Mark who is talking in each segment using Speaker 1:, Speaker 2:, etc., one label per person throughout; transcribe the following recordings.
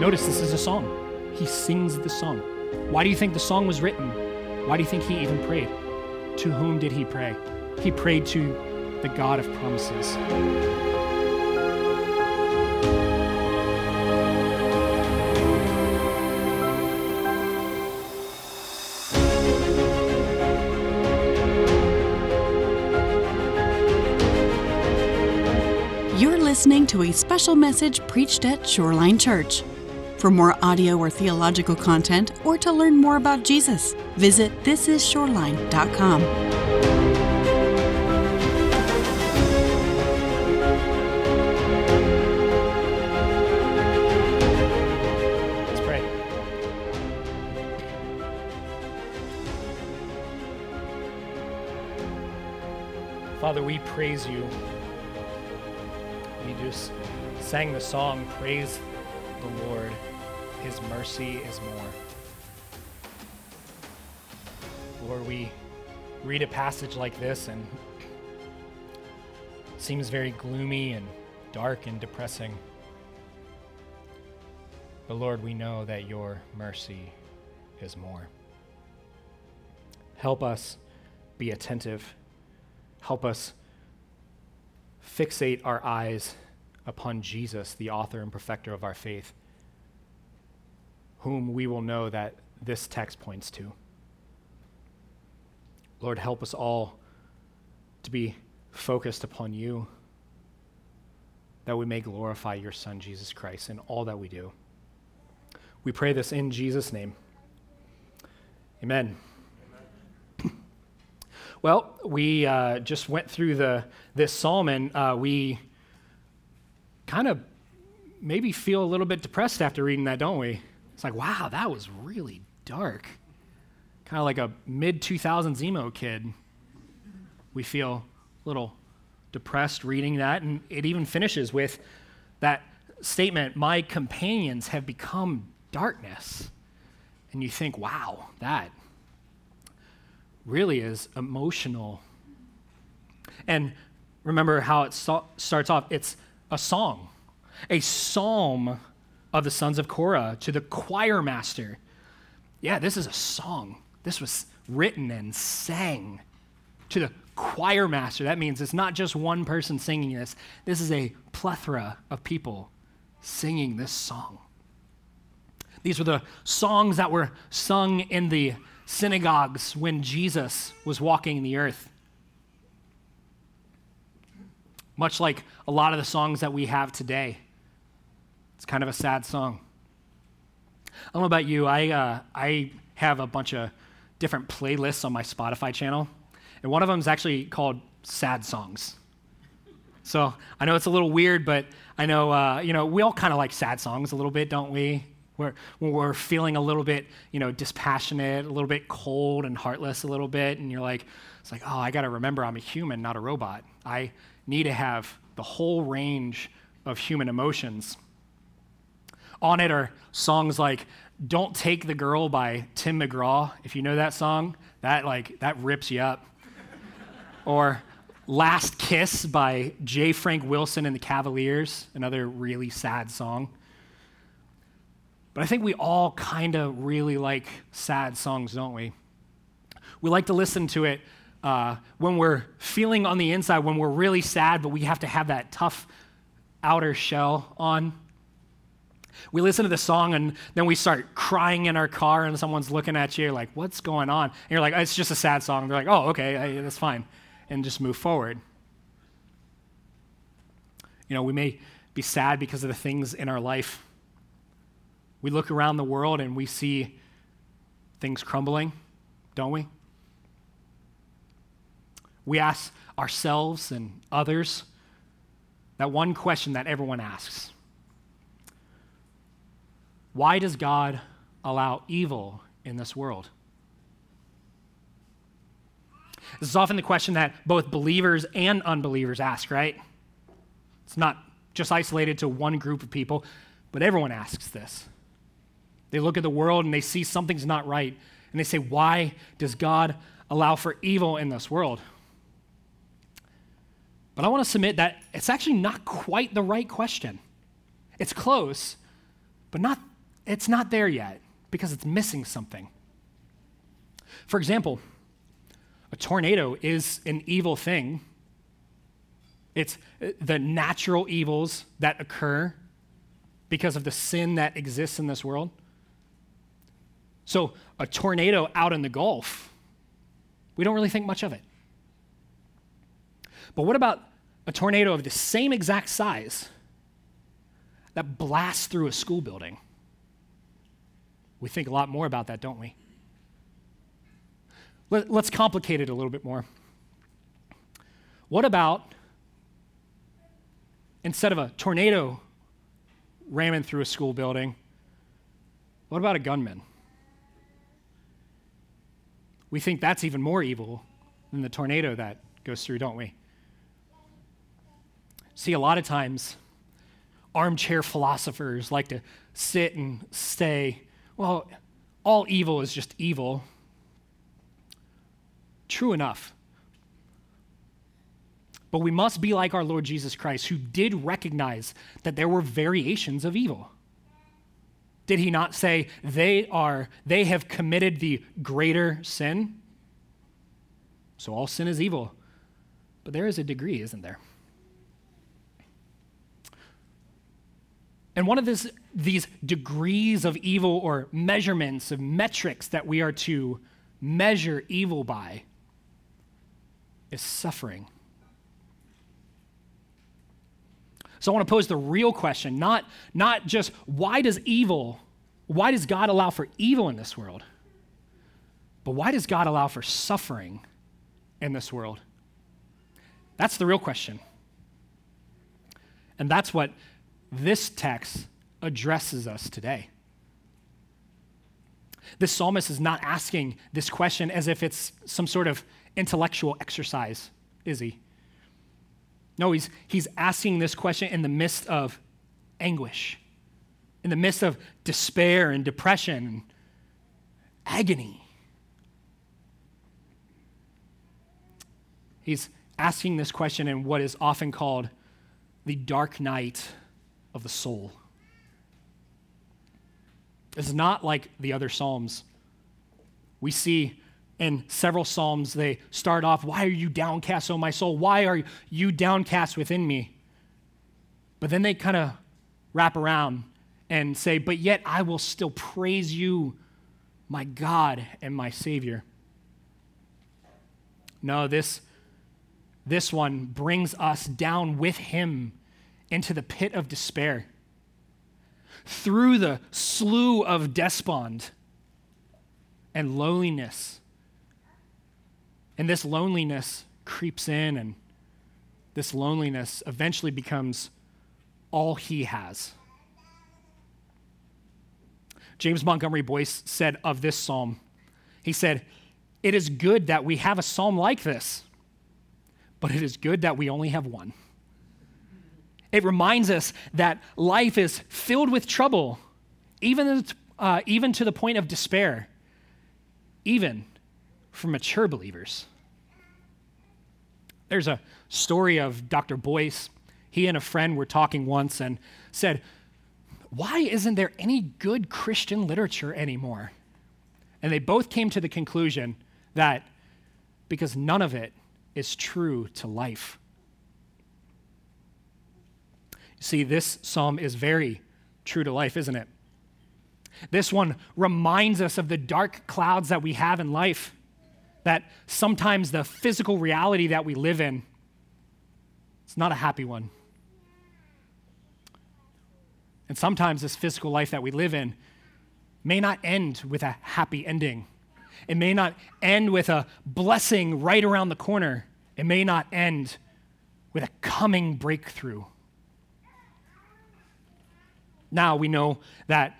Speaker 1: Notice this is a song. He sings the song. Why do you think the song was written? Why do you think he even prayed? To whom did he pray? He prayed to the God of promises.
Speaker 2: You're listening to a special message preached at Shoreline Church. For more audio or theological content, or to learn more about Jesus, visit thisisshoreline.com.
Speaker 1: Let's pray. Father, we praise you. We just sang the song, Praise mercy is more. Lord, we read a passage like this and it seems very gloomy and dark and depressing. But Lord, we know that your mercy is more. Help us be attentive. Help us fixate our eyes upon Jesus, the author and perfecter of our faith, whom we will know that this text points to. Lord, help us all to be focused upon you, that we may glorify your Son, Jesus Christ, in all that we do. We pray this in Jesus' name. Amen. Well, we uh, just went through the this psalm, and uh, we kind of maybe feel a little bit depressed after reading that, don't we? It's like, wow, that was really dark. Kind of like a mid 2000s emo kid. We feel a little depressed reading that, and it even finishes with that statement My companions have become darkness. And you think, wow, that really is emotional. And remember how it so- starts off it's a song, a psalm of the sons of Korah to the choir master. Yeah, this is a song. This was written and sang to the choir master. That means it's not just one person singing this, this is a plethora of people singing this song. These were the songs that were sung in the synagogues when Jesus was walking the earth. Much like a lot of the songs that we have today. It's kind of a sad song. I don't know about you, I, uh, I have a bunch of different playlists on my Spotify channel, and one of them is actually called Sad Songs. So I know it's a little weird, but I know, uh, you know, we all kind of like sad songs a little bit, don't we? We're, when we're feeling a little bit, you know, dispassionate, a little bit cold and heartless a little bit, and you're like, it's like, oh, I got to remember I'm a human, not a robot. I need to have the whole range of human emotions. On it are songs like Don't Take the Girl by Tim McGraw. If you know that song, that like that rips you up. or Last Kiss by J. Frank Wilson and the Cavaliers, another really sad song. But I think we all kind of really like sad songs, don't we? We like to listen to it uh, when we're feeling on the inside, when we're really sad, but we have to have that tough outer shell on. We listen to the song and then we start crying in our car, and someone's looking at you, like, what's going on? And you're like, it's just a sad song. They're like, oh, okay, that's fine. And just move forward. You know, we may be sad because of the things in our life. We look around the world and we see things crumbling, don't we? We ask ourselves and others that one question that everyone asks Why does God allow evil in this world? This is often the question that both believers and unbelievers ask, right? It's not just isolated to one group of people, but everyone asks this. They look at the world and they see something's not right, and they say, Why does God allow for evil in this world? But I want to submit that it's actually not quite the right question. It's close, but not it's not there yet because it's missing something. For example, a tornado is an evil thing. It's uh, the natural evils that occur because of the sin that exists in this world. So, a tornado out in the Gulf, we don't really think much of it. But what about a tornado of the same exact size that blasts through a school building? We think a lot more about that, don't we? Let, us complicate it a little bit more. What about instead of a tornado ramming through a school building, what about a gunman? We think that's even more evil than the tornado that goes through, don't we? See, a lot of times, armchair philosophers like to sit and say, well, all evil is just evil. True enough. But we must be like our Lord Jesus Christ, who did recognize that there were variations of evil. Did he not say, they are, they have committed the greater sin? So all sin is evil. But there is a degree, isn't there? And one of this, these degrees of evil or measurements of metrics that we are to measure evil by is suffering. So I want to pose the real question, not, not just why does evil, why does God allow for evil in this world? But why does God allow for suffering in this world? That's the real question. And that's what this text addresses us today. This psalmist is not asking this question as if it's some sort of intellectual exercise, is he? No, he's, he's asking this question in the midst of anguish, in the midst of despair and depression and agony. He's asking this question in what is often called the dark night of the soul. It's not like the other Psalms. We see in several Psalms, they start off, Why are you downcast, O my soul? Why are you downcast within me? But then they kind of wrap around and say, But yet I will still praise you, my God and my Savior. No, this, this one brings us down with him into the pit of despair. Through the slough of despond and loneliness and this loneliness creeps in, and this loneliness eventually becomes all he has. James Montgomery Boice said of this psalm, he said, It is good that we have a psalm like this, but it is good that we only have one. It reminds us that life is filled with trouble, even, uh, even to the point of despair, even for mature believers. There's a story of Dr. Boice. He and a friend were talking once and said, Why isn't there any good Christian literature anymore? And they both came to the conclusion that because none of it is true to life. See, this psalm is very true to life, isn't it? This one reminds us of the dark clouds that we have in life that sometimes the physical reality that we live in it's not a happy one. And sometimes this physical life that we live in may not end with a happy ending. It may not end with a blessing right around the corner. It may not end with a coming breakthrough. Now we know that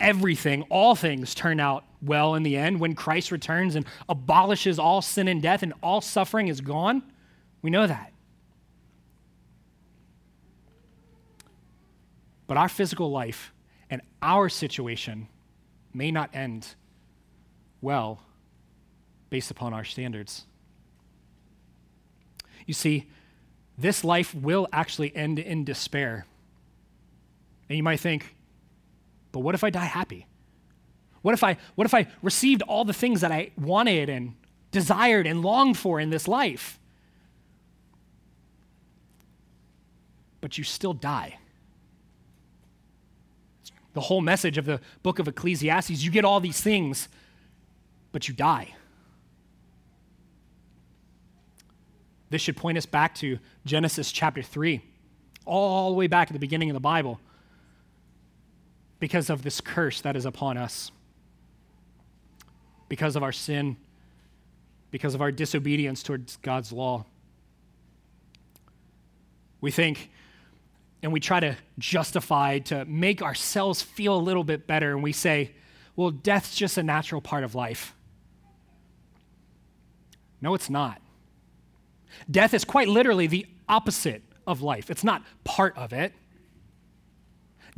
Speaker 1: everything, all things turn out well in the end when Christ returns and abolishes all sin and death and all suffering is gone. We know that. But our physical life and our situation may not end well based upon our standards. You see, this life will actually end in despair. And you might think, But what if I die happy? What if I what if I received all the things that I wanted and desired and longed for in this life? But you still die. The whole message of the book of Ecclesiastes, you get all these things, but you die. This should point us back to Genesis chapter 3, all the way back at the beginning of the Bible, because of this curse that is upon us, because of our sin, because of our disobedience towards God's law. We think and we try to justify to make ourselves feel a little bit better, and we say, well, death's just a natural part of life. No, it's not. Death is quite literally the opposite of life, it's not part of it.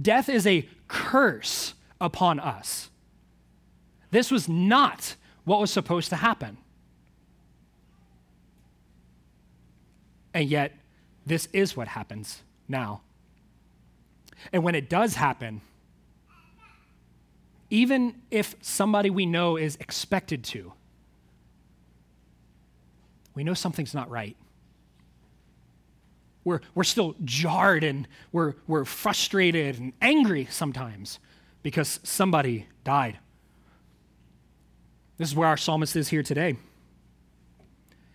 Speaker 1: Death is a curse upon us. This was not what was supposed to happen. And yet, this is what happens now. And when it does happen, even if somebody we know is expected to, we know something's not right. We're, we're still jarred and we're, we're frustrated and angry sometimes because somebody died. This is where our psalmist is here today.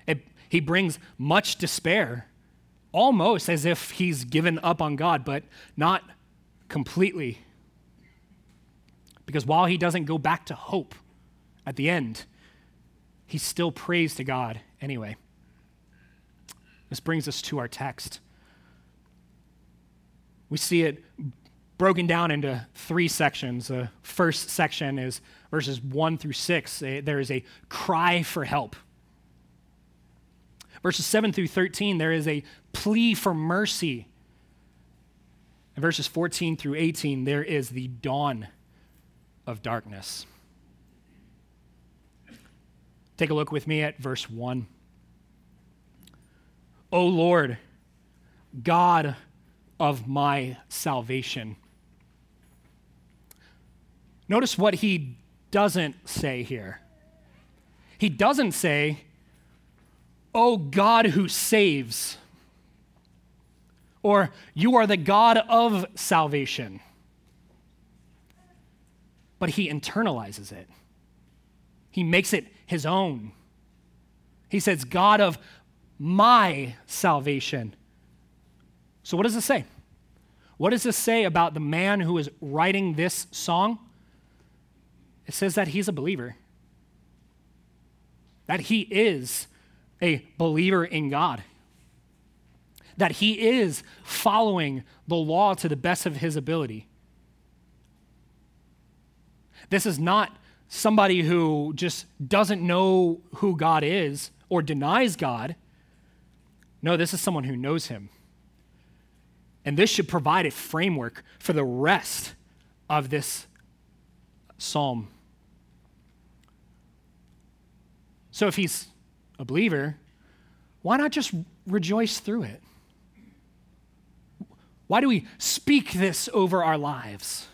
Speaker 1: It, he brings much despair, almost as if he's given up on God, but not completely. Because while he doesn't go back to hope at the end, he still prays to God anyway. This brings us to our text. We see it broken down into three sections. The first section is verses 1 through 6. There is a cry for help. Verses 7 through 13, there is a plea for mercy. And verses 14 through 18, there is the dawn of darkness. Take a look with me at verse 1. O Lord, God of my salvation. Notice what he doesn't say here. He doesn't say, Oh God who saves or you are the God of salvation. But he internalizes it, he makes it his own. He says, God of my salvation. So, what does this say? What does this say about the man who is writing this song? It says that he's a believer, that he is a believer in God that he is following the law to the best of his ability. This is not somebody who just doesn't know who God is or denies God. No, this is someone who knows him. And this should provide a framework for the rest of this psalm. So if he's a believer, why not just rejoice through it? Why do we speak this over our lives?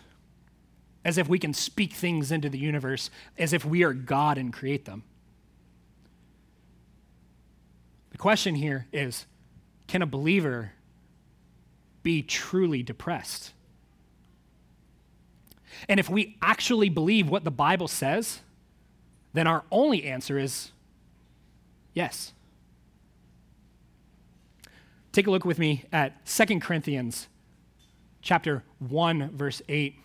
Speaker 1: As if we can speak things into the universe, as if we are God and create them. The question here is can a believer be truly depressed? And if we actually believe what the Bible says, then our only answer is yes. Take a look with me at 2 Corinthians chapter 1 verse 8.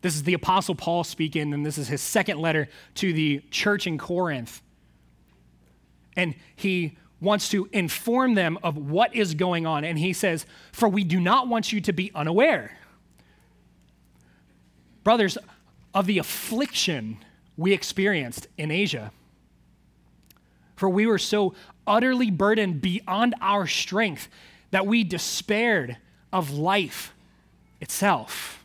Speaker 1: This is the apostle Paul speaking and this is his second letter to the church in Corinth. And he wants to inform them of what is going on and he says, "For we do not want you to be unaware." Brothers, of the affliction we experienced in Asia. For we were so utterly burdened beyond our strength that we despaired of life itself.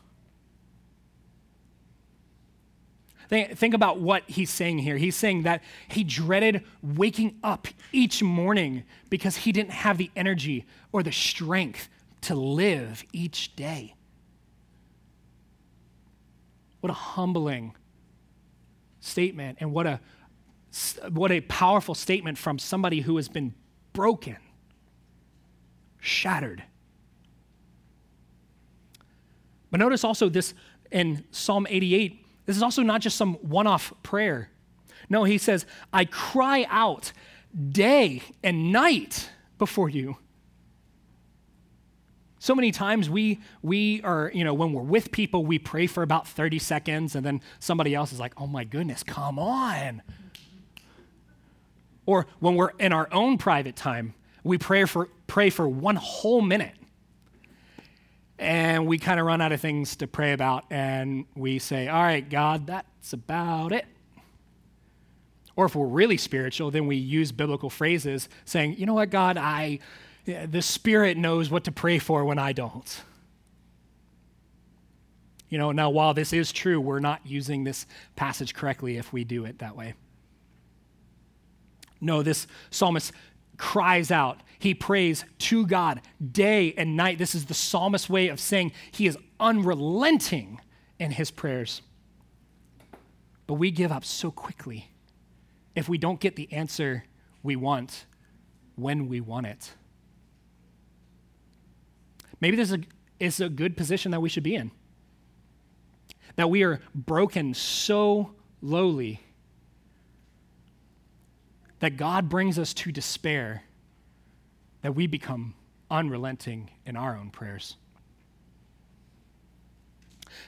Speaker 1: Think about what he's saying here. He's saying that he dreaded waking up each morning because he didn't have the energy or the strength to live each day. What a humbling statement, and what a, what a powerful statement from somebody who has been broken, shattered. But notice also this in Psalm 88, this is also not just some one off prayer. No, he says, I cry out day and night before you. So many times we we are, you know, when we're with people, we pray for about 30 seconds and then somebody else is like, "Oh my goodness, come on." Or when we're in our own private time, we pray for pray for one whole minute. And we kind of run out of things to pray about and we say, "All right, God, that's about it." Or if we're really spiritual, then we use biblical phrases saying, "You know what, God, I the Spirit knows what to pray for when I don't. You know, now while this is true, we're not using this passage correctly if we do it that way. No, this psalmist cries out. He prays to God day and night. This is the psalmist's way of saying he is unrelenting in his prayers. But we give up so quickly if we don't get the answer we want when we want it. Maybe this is a good position that we should be in. That we are broken so lowly that God brings us to despair, that we become unrelenting in our own prayers.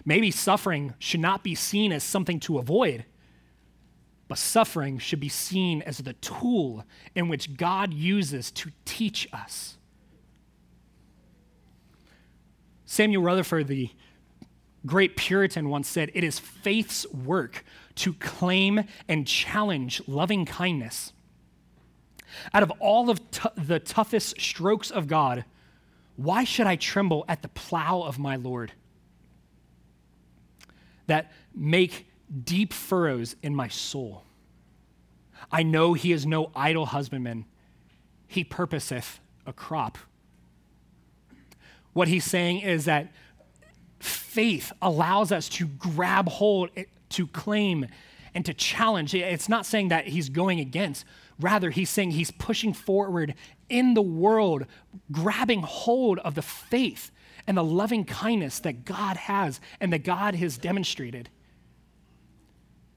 Speaker 1: Maybe suffering should not be seen as something to avoid, but suffering should be seen as the tool in which God uses to teach us. Samuel Rutherford, the great Puritan, once said, It is faith's work to claim and challenge loving kindness. Out of all of t- the toughest strokes of God, why should I tremble at the plow of my Lord that make deep furrows in my soul? I know he is no idle husbandman, he purposeth a crop what he's saying is that faith allows us to grab hold, eh, to claim, and to challenge. It's not saying that he's going against. Rather, he's saying he's pushing forward in the world, grabbing hold of the faith and the loving kindness that God has and that God has demonstrated.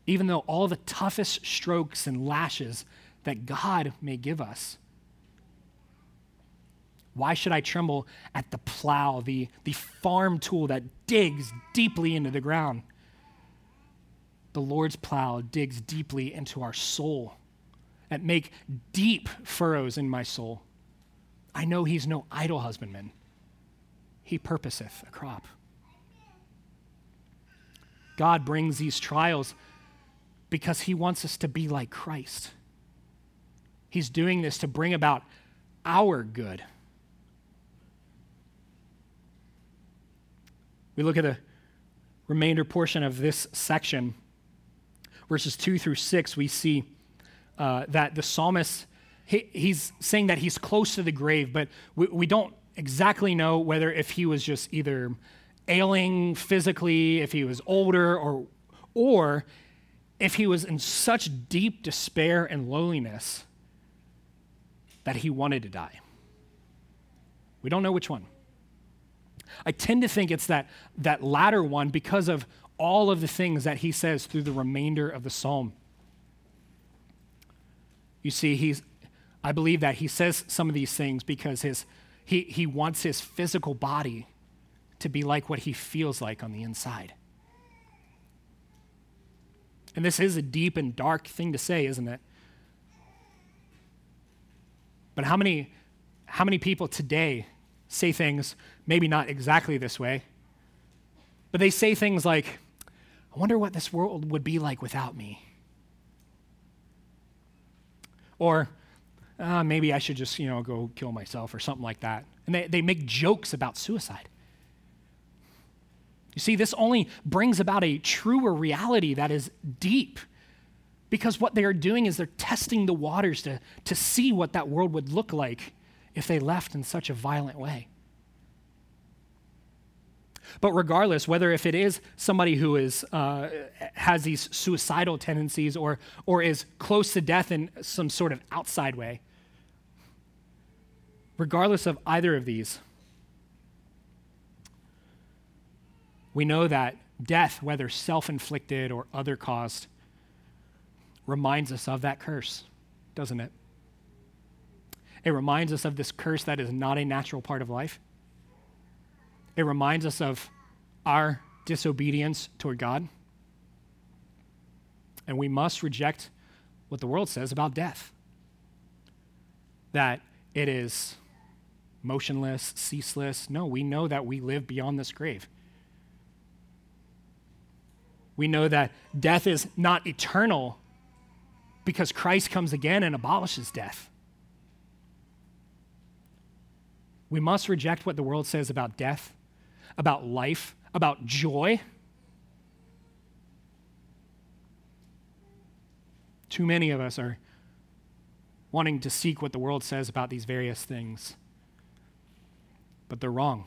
Speaker 1: Even though all the toughest strokes and lashes that God may give us. Why should I tremble at the plow, the, the farm tool that digs deeply into the ground? The Lord's plow digs deeply into our soul and make deep furrows in my soul. I know he's no idle husbandman. He purposeth a crop. God brings these trials because he wants us to be like Christ. He's doing this to bring about our good. We look at the remainder portion of this section, verses 2 through 6, we see uh, that the psalmist, he, he's saying that he's close to the grave, but we, we don't exactly know whether if he was just either ailing physically, if he was older, or, or if he was in such deep despair and loneliness that he wanted to die. We don't know which one. I tend to think it's that, that latter one because of all of the things that he says through the remainder of the psalm. You see, he's, I believe that he says some of these things because his, he, he wants his physical body to be like what he feels like on the inside. And this is a deep and dark thing to say, isn't it? But how many, how many people today say things, maybe not exactly this way, but they say things like, I wonder what this world would be like without me. Or uh, maybe I should just, you know, go kill myself or something like that. And they, they make jokes about suicide. You see, this only brings about a truer reality that is deep because what they are doing is they're testing the waters to, to see what that world would look like if they left in such a violent way. But regardless, whether if it is somebody who is, uh, has these suicidal tendencies or, or is close to death in some sort of outside way, regardless of either of these, we know that death, whether self inflicted or other caused, reminds us of that curse, doesn't it? It reminds us of this curse that is not a natural part of life. It reminds us of our disobedience toward God. And we must reject what the world says about death that it is motionless, ceaseless. No, we know that we live beyond this grave. We know that death is not eternal because Christ comes again and abolishes death. We must reject what the world says about death about life, about joy. Too many of us are wanting to seek what the world says about these various things, but they're wrong.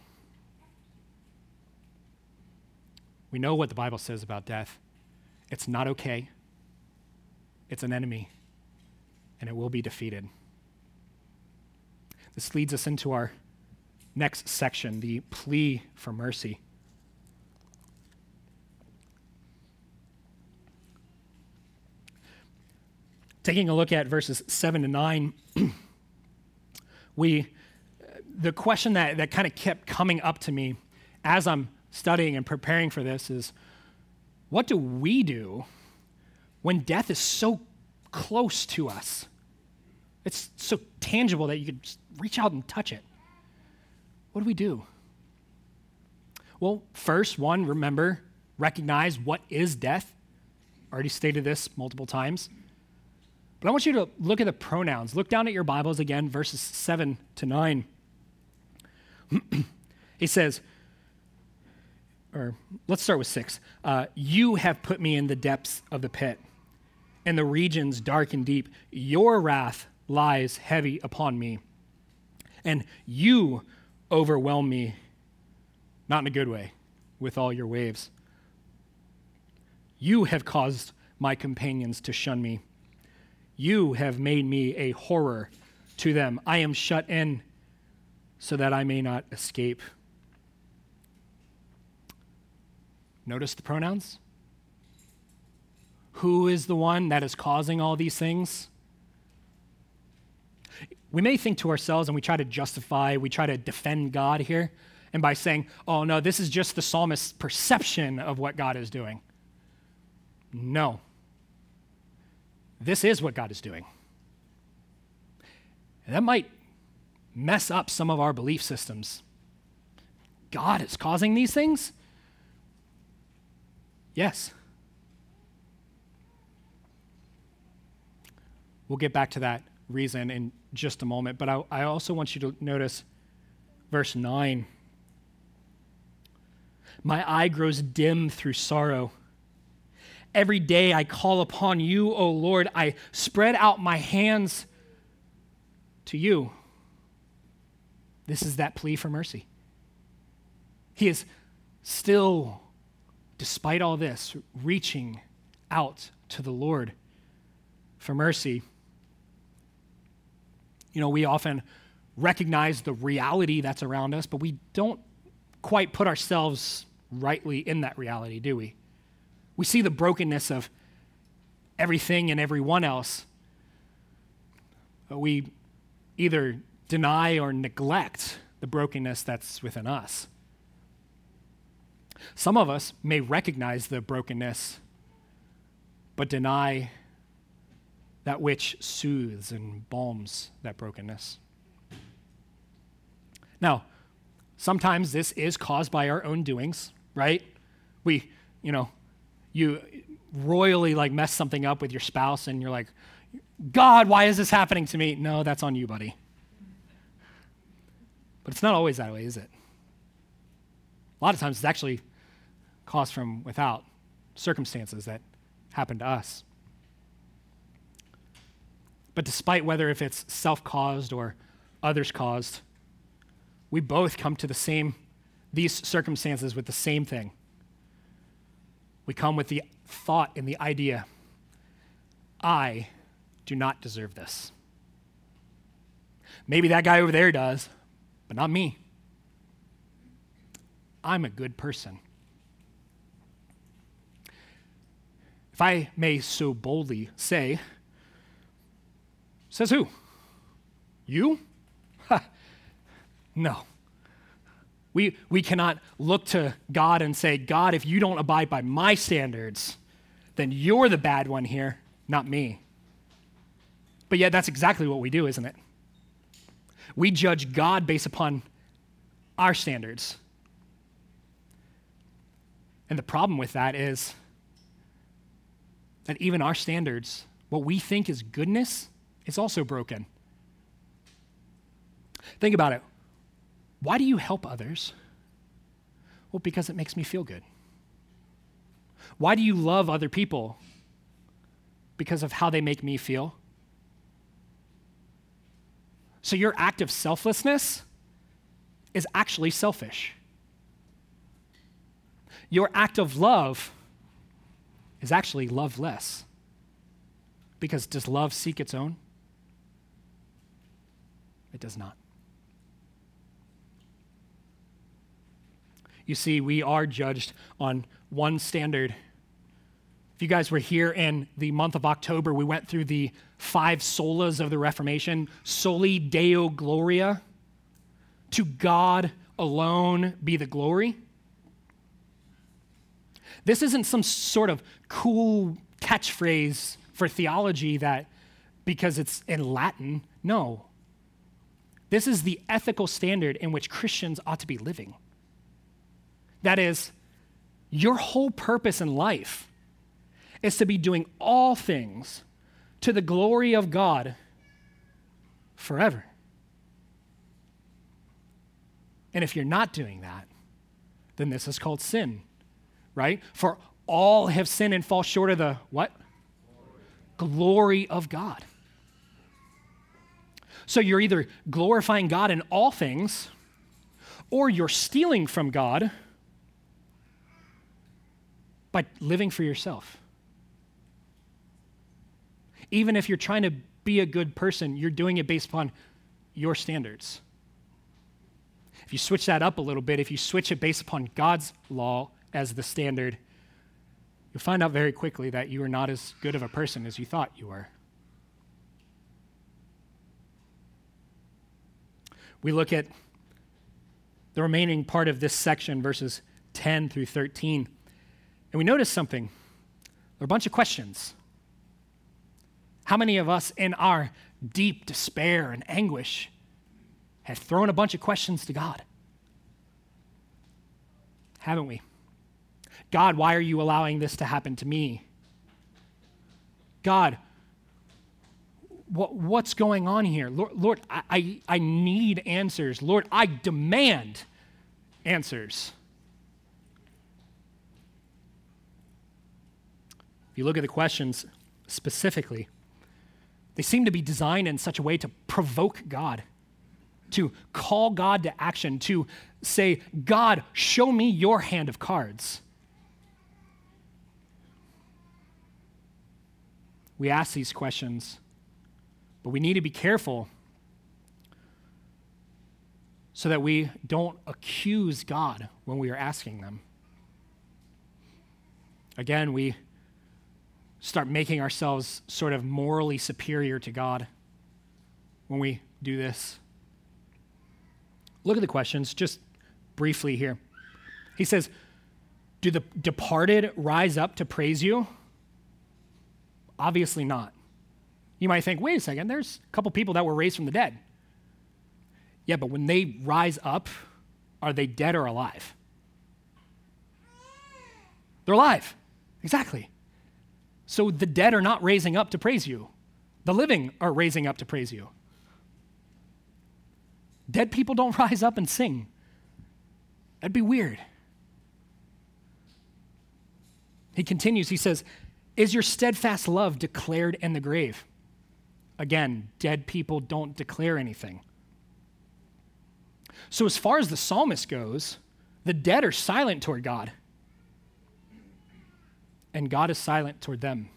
Speaker 1: We know what the Bible says about death. It's not okay, it's an enemy, and it will be defeated. This leads us into our next section, the plea for mercy. Taking a look at verses 7 to 9, we, the question that, that kind of kept coming up to me as I'm studying and preparing for this is what do we do when death is so close to us? It's so tangible that you could reach out and touch it. What do we do? Well, first, one, remember, recognize what is death. Already stated this multiple times. But I want you to look at the pronouns. Look down at your Bibles again, verses 7 to 9. he says, or let's start with 6. Uh, you have put me in the depths of the pit, in the regions dark and deep. Your wrath lies heavy upon me. And you overwhelm me, not in a good way, with all your waves. You have caused my companions to shun me. You have made me a horror to them. I am shut in so that I may not escape. Notice the pronouns? Who is the one that is causing all these things? We may think to ourselves and we try to justify, we try to defend God here, and by saying, oh no, this is just the psalmist's perception of what God is doing. No. This is what God is doing. And that might mess up some of our belief systems. God is causing these things? Yes. We'll get back to that reason in just a moment, but I, I also want you to notice verse 9. My eye grows dim through sorrow. Every day I call upon you, O Lord. I spread out my hands to you. This is that plea for mercy. He is still, despite all this, reaching out to the Lord for mercy you know, we often recognize the reality that's around us, but we don't quite put ourselves rightly in that reality, do we? We see the brokenness of everything and everyone else. But we either deny or neglect the brokenness that's within us. Some of us may recognize the brokenness, but deny that which soothes and balms that brokenness. Now, sometimes this is caused by our own doings, right? We, you know, you royally like mess something up with your spouse and you're like, God, why is this happening to me? No, that's on you, buddy. But it's not always that way, is it? A lot of times it's actually caused from without circumstances that happen to us. But despite whether if it's self caused or others caused, we both come to the same these circumstances with the same thing. We come with the thought and the idea I do not deserve this. Maybe that guy over there does, but not me. I'm a good person. If I may so boldly say, says who? You? Ha. No. We, we cannot look to God and say, God, if you don't abide by my standards, then you're the bad one here, not me. But yet, that's exactly what we do, isn't it? We judge God based upon our standards. And the problem with that is that even our standards, what we think is goodness, is also broken. Think about it. Why do you help others? Well, because it makes me feel good. Why do you love other people? Because of how they make me feel. So your act of selflessness is actually selfish. Your act of love is actually loveless. Because does love seek its own? It does not. You see, we are judged on one standard. If you guys were here in the month of October, we went through the five solas of the Reformation soli deo gloria. To God alone be the glory. This isn't some sort of cool catchphrase for theology that because it's in Latin. No. This is the ethical standard in which Christians ought to be living. That is, your whole purpose in life is to be doing all things to the glory of God forever. And if you're not doing that, then this is called sin, right? For all have sinned and fall short of the what? Glory, Glory of God. So you're either glorifying God in all things, or you're stealing from God by living for yourself. Even if you're trying to be a good person, you're doing it based upon your standards. If you switch that up a little bit, if you switch it based upon God's law as the standard, you'll find out very quickly that you are not as good of a person as you thought you were. We look at the remaining part of this section, verses 10 through 13, and we notice something. There are a bunch of questions. How many of us, in our deep despair and anguish, have thrown a bunch of questions to God? Haven't we? God, why are you allowing this to happen to me? God, what, what's going on here? Lord, Lord I, I, I need answers. Lord, I demand answers. If you look at the questions specifically, they seem to be designed in such a way to provoke God, to call God to action, to say, God, show me your hand of cards. We ask these questions, but we need to be careful so that we don't accuse God when we are asking them. Again, we start making ourselves sort of morally superior to God when we do this. Look at the questions just briefly here. He says, Do the departed rise up to praise you? Obviously not. You might think, wait a second, there's a couple people that were raised from the dead. Yeah, but when they rise up, are they dead or alive? They're alive. Exactly. So the dead are not raising up to praise you, the living are raising up to praise you. Dead people don't rise up and sing. That'd be weird. He continues, he says, Is your steadfast love declared in the grave? Again, dead people don't declare anything. So, as far as the psalmist goes, the dead are silent toward God, and God is silent toward them.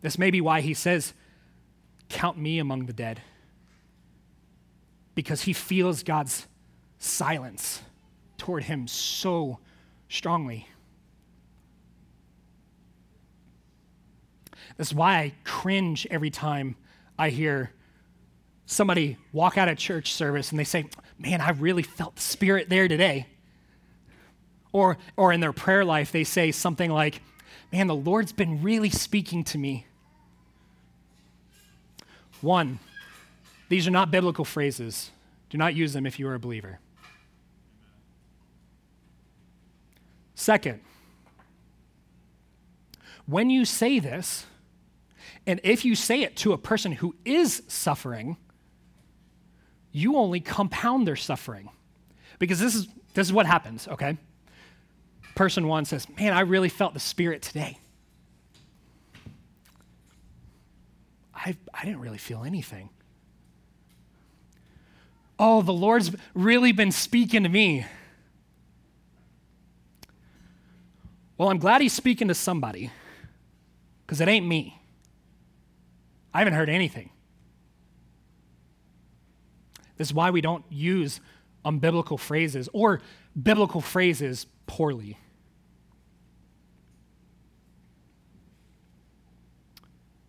Speaker 1: This may be why he says, Count me among the dead. Because he feels God's silence toward him so strongly. That's why I cringe every time I hear somebody walk out of church service and they say, Man, I really felt the Spirit there today. Or, or in their prayer life, they say something like, Man, the Lord's been really speaking to me. One, these are not biblical phrases. Do not use them if you are a believer. Second, when you say this, and if you say it to a person who is suffering, you only compound their suffering. Because this is, this is what happens, okay? Person one says, Man, I really felt the Spirit today. I, I didn't really feel anything. Oh, the Lord's really been speaking to me. Well, I'm glad he's speaking to somebody because it ain't me. I haven't heard anything. This is why we don't use unbiblical phrases or biblical phrases poorly.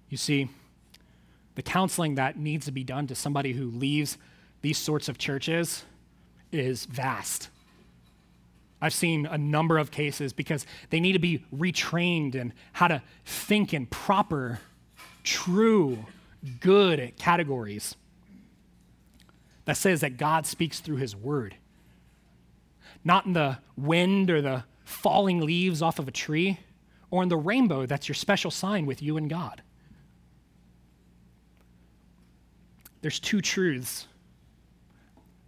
Speaker 1: You see, the counseling that needs to be done to somebody who leaves these sorts of churches is vast. I've seen a number of cases because they need to be retrained in how to think in proper, true, good categories that says that God speaks through his word. Not in the wind or the falling leaves off of a tree or in the rainbow that's your special sign with you and God. there's two truths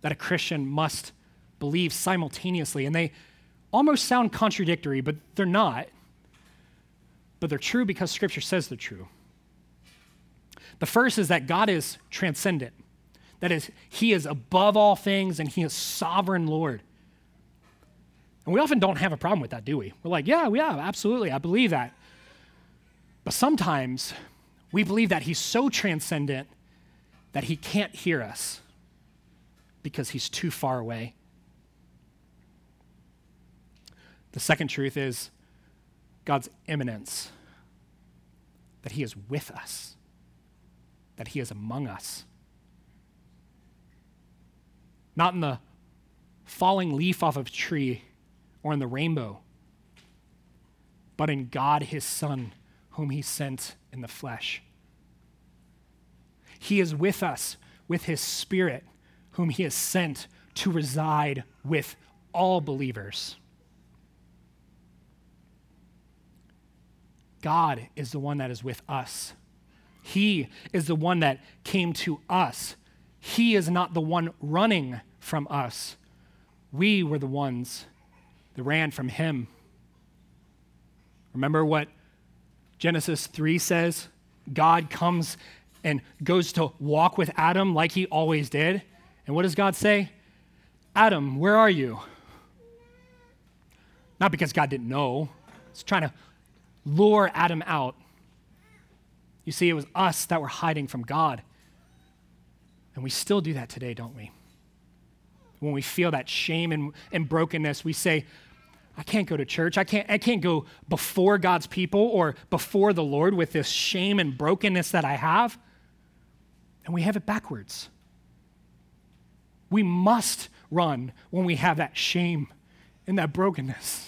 Speaker 1: that a Christian must believe simultaneously. And they almost sound contradictory, but they're not. But they're true because Scripture says they're true. The first is that God is transcendent. That is, He is above all things and He is sovereign Lord. And we often don't have a problem with that, do we? We're like, yeah, yeah, absolutely, I believe that. But sometimes we believe that He's so transcendent that he can't hear us because he's too far away. The second truth is God's immanence, that he is with us, that he is among us. Not in the falling leaf off of a tree or in the rainbow, but in God, his Son, whom he sent in the flesh. He is with us with his Spirit, whom he has sent to reside with all believers. God is the one that is with us. He is the one that came to us. He is not the one running from us. We were the ones that ran from him. Remember what Genesis 3 says? God comes and goes to walk with Adam like he always did. And what does God say? Adam, where are you? Not because God didn't know, He's trying to lure Adam out. You see, it was us that were hiding from God. And we still do that today, don't we? When we feel that shame and, and brokenness, we say, I can't go to church. I can't, I can't go before God's people or before the Lord with this shame and brokenness that I have and we have it backwards. We must run when we have that shame and that brokenness.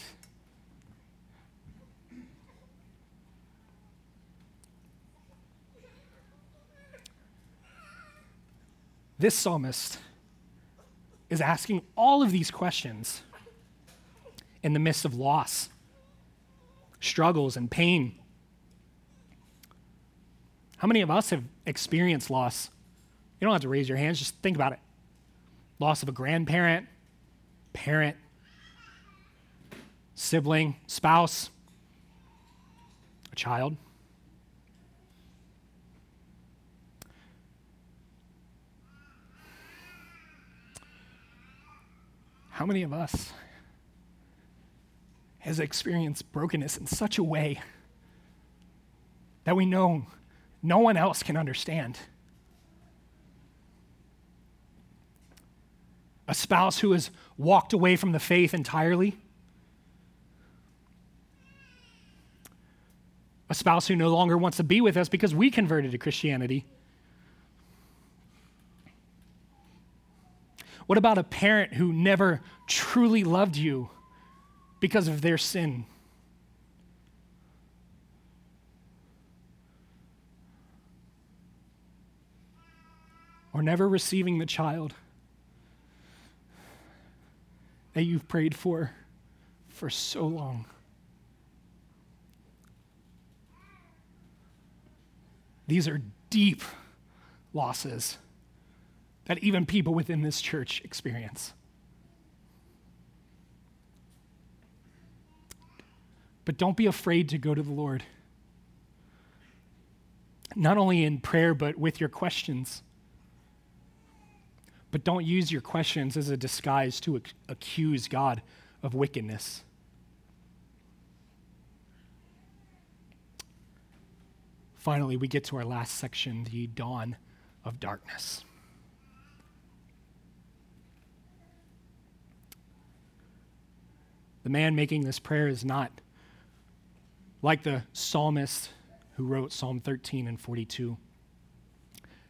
Speaker 1: This psalmist is asking all of these questions in the midst of loss, struggles, and pain. How many of us have experienced loss? You don't have to raise your hands, just think about it. Loss of a grandparent, parent, sibling, spouse, a child. How many of us has experienced brokenness in such a way that we know no one else can understand? A spouse who has walked away from the faith entirely? A spouse who no longer wants to be with us because we converted to Christianity? What about a parent who never truly loved you because of their sin? Or never receiving the child that you've prayed for for so long? These are deep losses that even people within this church experience. But don't be afraid to go to the Lord. Not only in prayer, but with your questions. But don't use your questions as a disguise to ac- accuse God of wickedness. Finally, we get to our last section the dawn of darkness. The man making this prayer is not like the psalmist who wrote Psalm 13 and 42.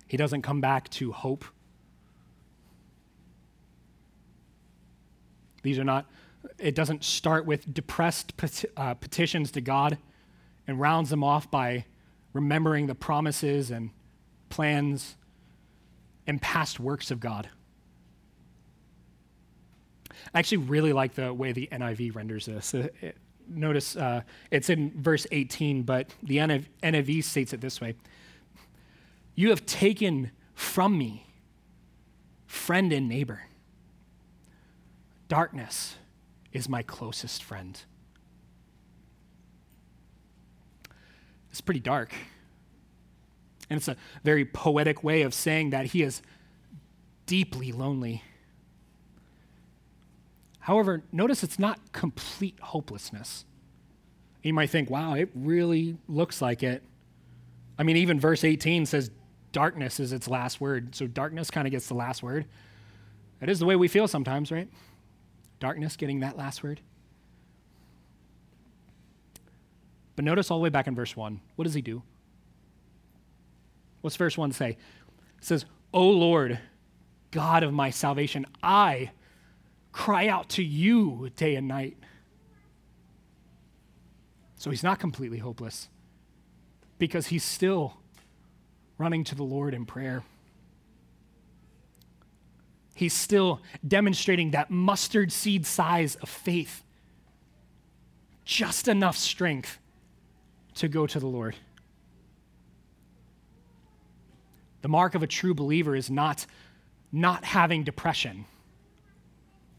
Speaker 1: He doesn't come back to hope. These are not, it doesn't start with depressed uh, petitions to God and rounds them off by remembering the promises and plans and past works of God. I actually really like the way the NIV renders this. Uh, it, notice uh, it's in verse 18, but the NIV, NIV states it this way You have taken from me friend and neighbor. Darkness is my closest friend. It's pretty dark. And it's a very poetic way of saying that he is deeply lonely. However, notice it's not complete hopelessness. You might think, wow, it really looks like it. I mean, even verse 18 says darkness is its last word. So darkness kind of gets the last word. That is the way we feel sometimes, right? Darkness getting that last word. But notice all the way back in verse 1. What does he do? What's verse 1 say? It says, O Lord, God of my salvation, I cry out to you day and night. So he's not completely hopeless because he's still running to the Lord in prayer. He's still demonstrating that mustard seed size of faith, just enough strength to go to the Lord. The mark of a true believer is not not having depression.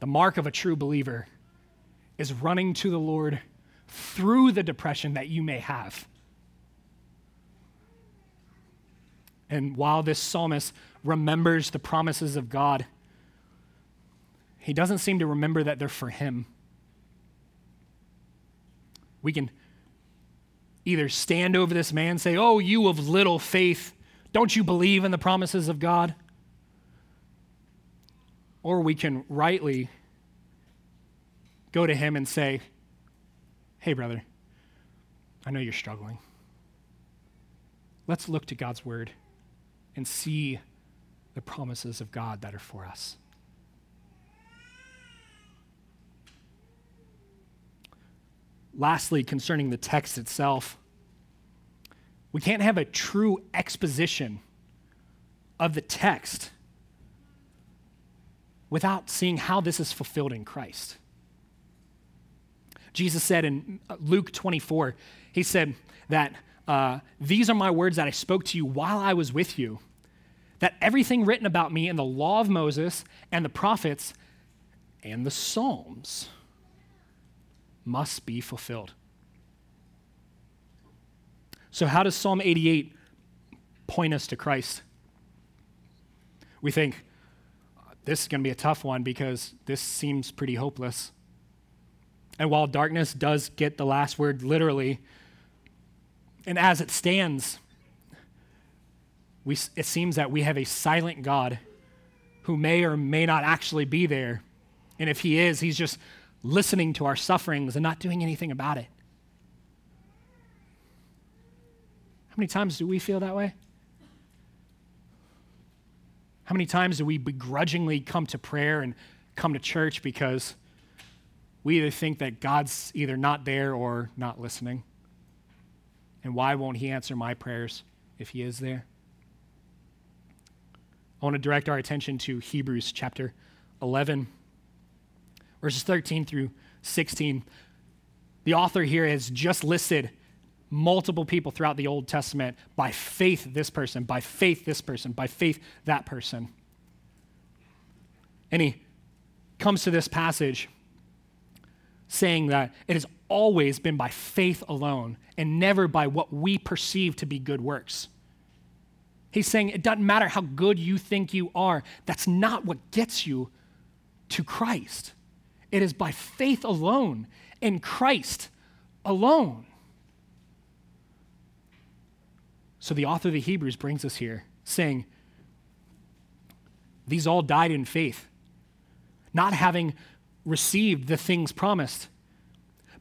Speaker 1: The mark of a true believer is running to the Lord through the depression that you may have. And while this psalmist remembers the promises of God, he doesn't seem to remember that they're for him. We can either stand over this man and say, Oh, you of little faith, don't you believe in the promises of God? Or we can rightly go to him and say, Hey, brother, I know you're struggling. Let's look to God's word and see the promises of God that are for us. Lastly, concerning the text itself, we can't have a true exposition of the text without seeing how this is fulfilled in Christ. Jesus said in Luke 24, he said that uh, these are my words that I spoke to you while I was with you, that everything written about me in the law of Moses and the prophets and the Psalms must be fulfilled. So, how does Psalm 88 point us to Christ? We think, this is going to be a tough one because this seems pretty hopeless. And while darkness does get the last word literally, and as it stands, we, it seems that we have a silent God who may or may not actually be there. And if he is, he's just listening to our sufferings and not doing anything about it. How many times do we feel that way? How many times do we begrudgingly come to prayer and come to church because we either think that God's either not there or not listening? And why won't He answer my prayers if He is there? I want to direct our attention to Hebrews chapter 11, verses 13 through 16. The author here has just listed multiple people throughout the Old Testament by faith, this person, by faith, this person, by faith, that person. And he comes to this passage saying that it has always been by faith alone and never by what we perceive to be good works. He's saying it doesn't matter how good you think you are, that's not what gets you to Christ. It is by faith alone in Christ alone. So the author of the Hebrews brings us here saying, These all died in faith, not having received the things promised,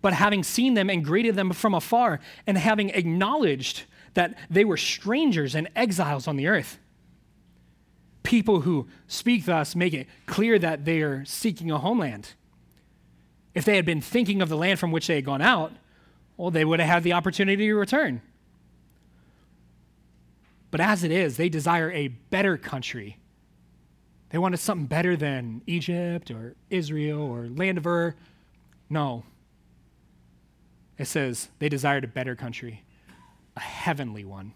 Speaker 1: but having seen them and greeted them from afar, and having acknowledged that they were strangers and exiles on the earth. People who speak thus make it clear that they are seeking a homeland. If they had been thinking of the land from which they had gone out, well, they would have had the opportunity to return. But as it is, they desire a better country. They wanted something better than Egypt or Israel or land of Ur. No. It says they desired a better country, a heavenly one.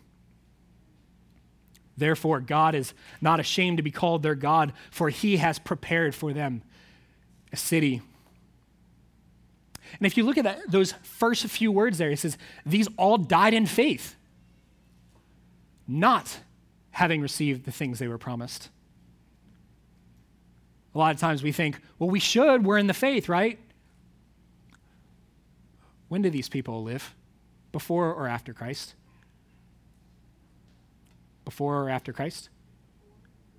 Speaker 1: Therefore, God is not ashamed to be called their God, for he has prepared for them a city. And if you look at that, those first few words there, it says, These all died in faith not having received the things they were promised. A lot of times we think, well, we should, we're in the faith, right? When did these people live? Before or after Christ? Before or after Christ?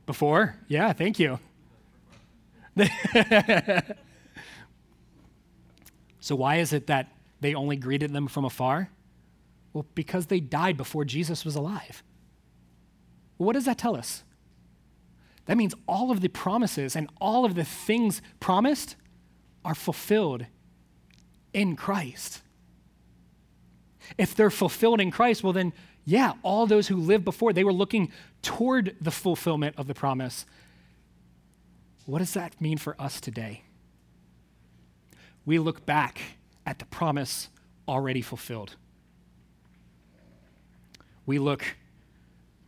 Speaker 1: Before? Yeah, thank you. so, why is it that they only greeted them from afar? Well, because they died before Jesus was alive. What does that tell us? That means all of the promises and all of the things promised are fulfilled in Christ. If they're fulfilled in Christ, well, then, yeah, all those who lived before, they were looking toward the fulfillment of the promise. What does that mean for us today? We look back at the promise already fulfilled. We look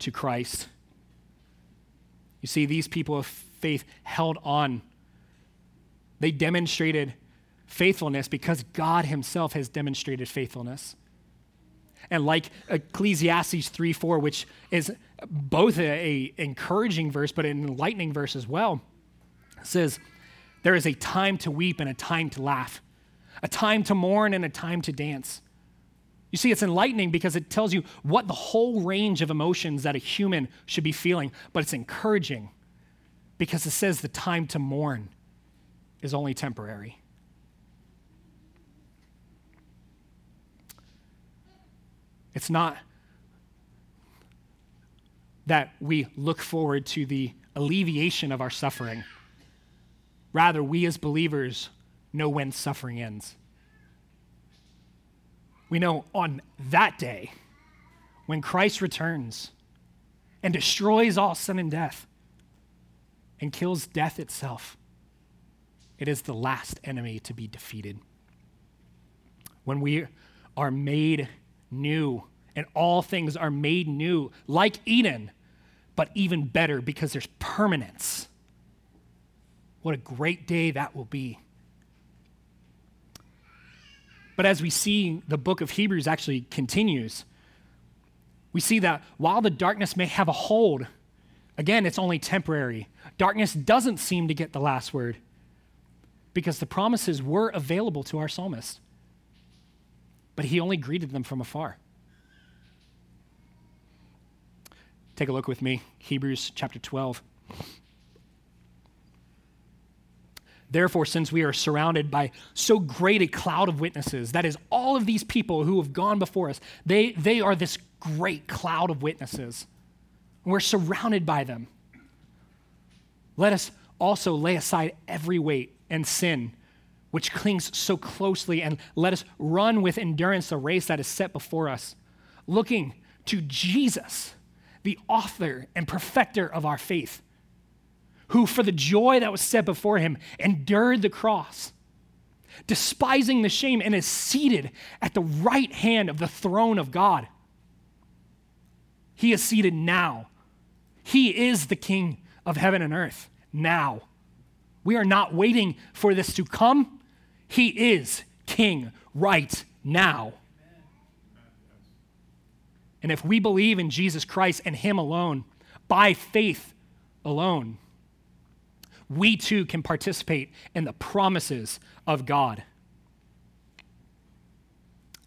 Speaker 1: to Christ. You see, these people of faith held on. They demonstrated faithfulness because God Himself has demonstrated faithfulness. And like Ecclesiastes 3 4, which is both a, a encouraging verse but an enlightening verse as well, says, There is a time to weep and a time to laugh, a time to mourn and a time to dance. You see, it's enlightening because it tells you what the whole range of emotions that a human should be feeling, but it's encouraging because it says the time to mourn is only temporary. It's not that we look forward to the alleviation of our suffering. Rather, we as believers know when suffering ends. We know on that day, when Christ returns and destroys all sin and death and kills death itself, it is the last enemy to be defeated. When we are made new and all things are made new, like Eden, but even better because there's permanence. What a great day that will be. But as we see, the book of Hebrews actually continues. We see that while the darkness may have a hold, again, it's only temporary. Darkness doesn't seem to get the last word because the promises were available to our psalmist, but he only greeted them from afar. Take a look with me, Hebrews chapter 12. Therefore, since we are surrounded by so great a cloud of witnesses, that is, all of these people who have gone before us, they, they are this great cloud of witnesses. We're surrounded by them. Let us also lay aside every weight and sin which clings so closely, and let us run with endurance the race that is set before us, looking to Jesus, the author and perfecter of our faith who, for the joy that was set before him, endured the cross, despising the shame, and is seated at the right hand of the throne of God. He is seated now. He is the King of heaven and earth now. We are not waiting for this to come. He is King right now. And if we believe in Jesus Christ and Him alone, by faith alone, we too can participate in the promises of God.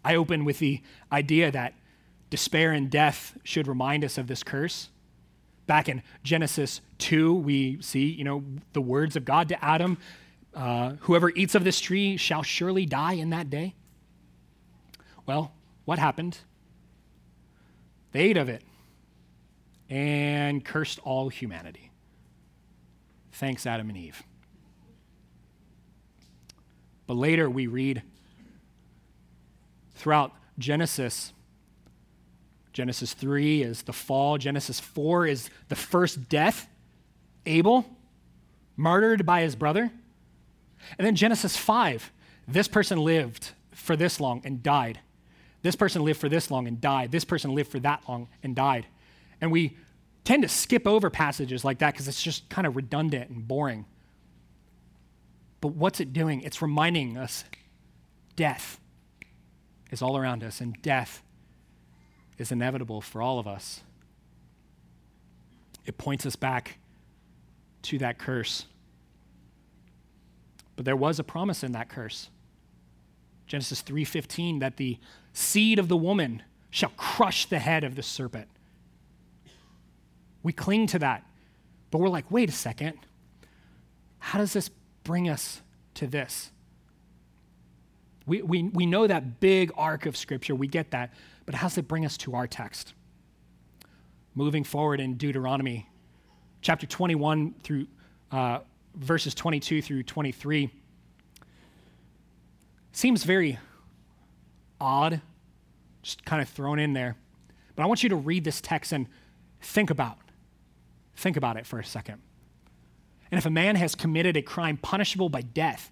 Speaker 1: I open with the idea that despair and death should remind us of this curse. Back in Genesis 2, we see, you know, the words of God to Adam uh, whoever eats of this tree shall surely die in that day. Well, what happened? They ate of it and cursed all humanity. Thanks, Adam and Eve. But later we read throughout Genesis. Genesis 3 is the fall, Genesis 4 is the first death. Abel, martyred by his brother. And then Genesis 5, this person lived for this long and died. This person lived for this long and died. This person lived for that long and died. And we tend to skip over passages like that because it's just kind of redundant and boring. But what's it doing? It's reminding us death is all around us, and death is inevitable for all of us. It points us back to that curse. But there was a promise in that curse. Genesis 3:15 that the seed of the woman shall crush the head of the serpent. We cling to that. But we're like, wait a second. How does this bring us to this? We, we, we know that big arc of Scripture, we get that, but how does it bring us to our text? Moving forward in Deuteronomy chapter 21 through uh, verses 22 through 23, seems very odd, just kind of thrown in there. But I want you to read this text and think about Think about it for a second. And if a man has committed a crime punishable by death,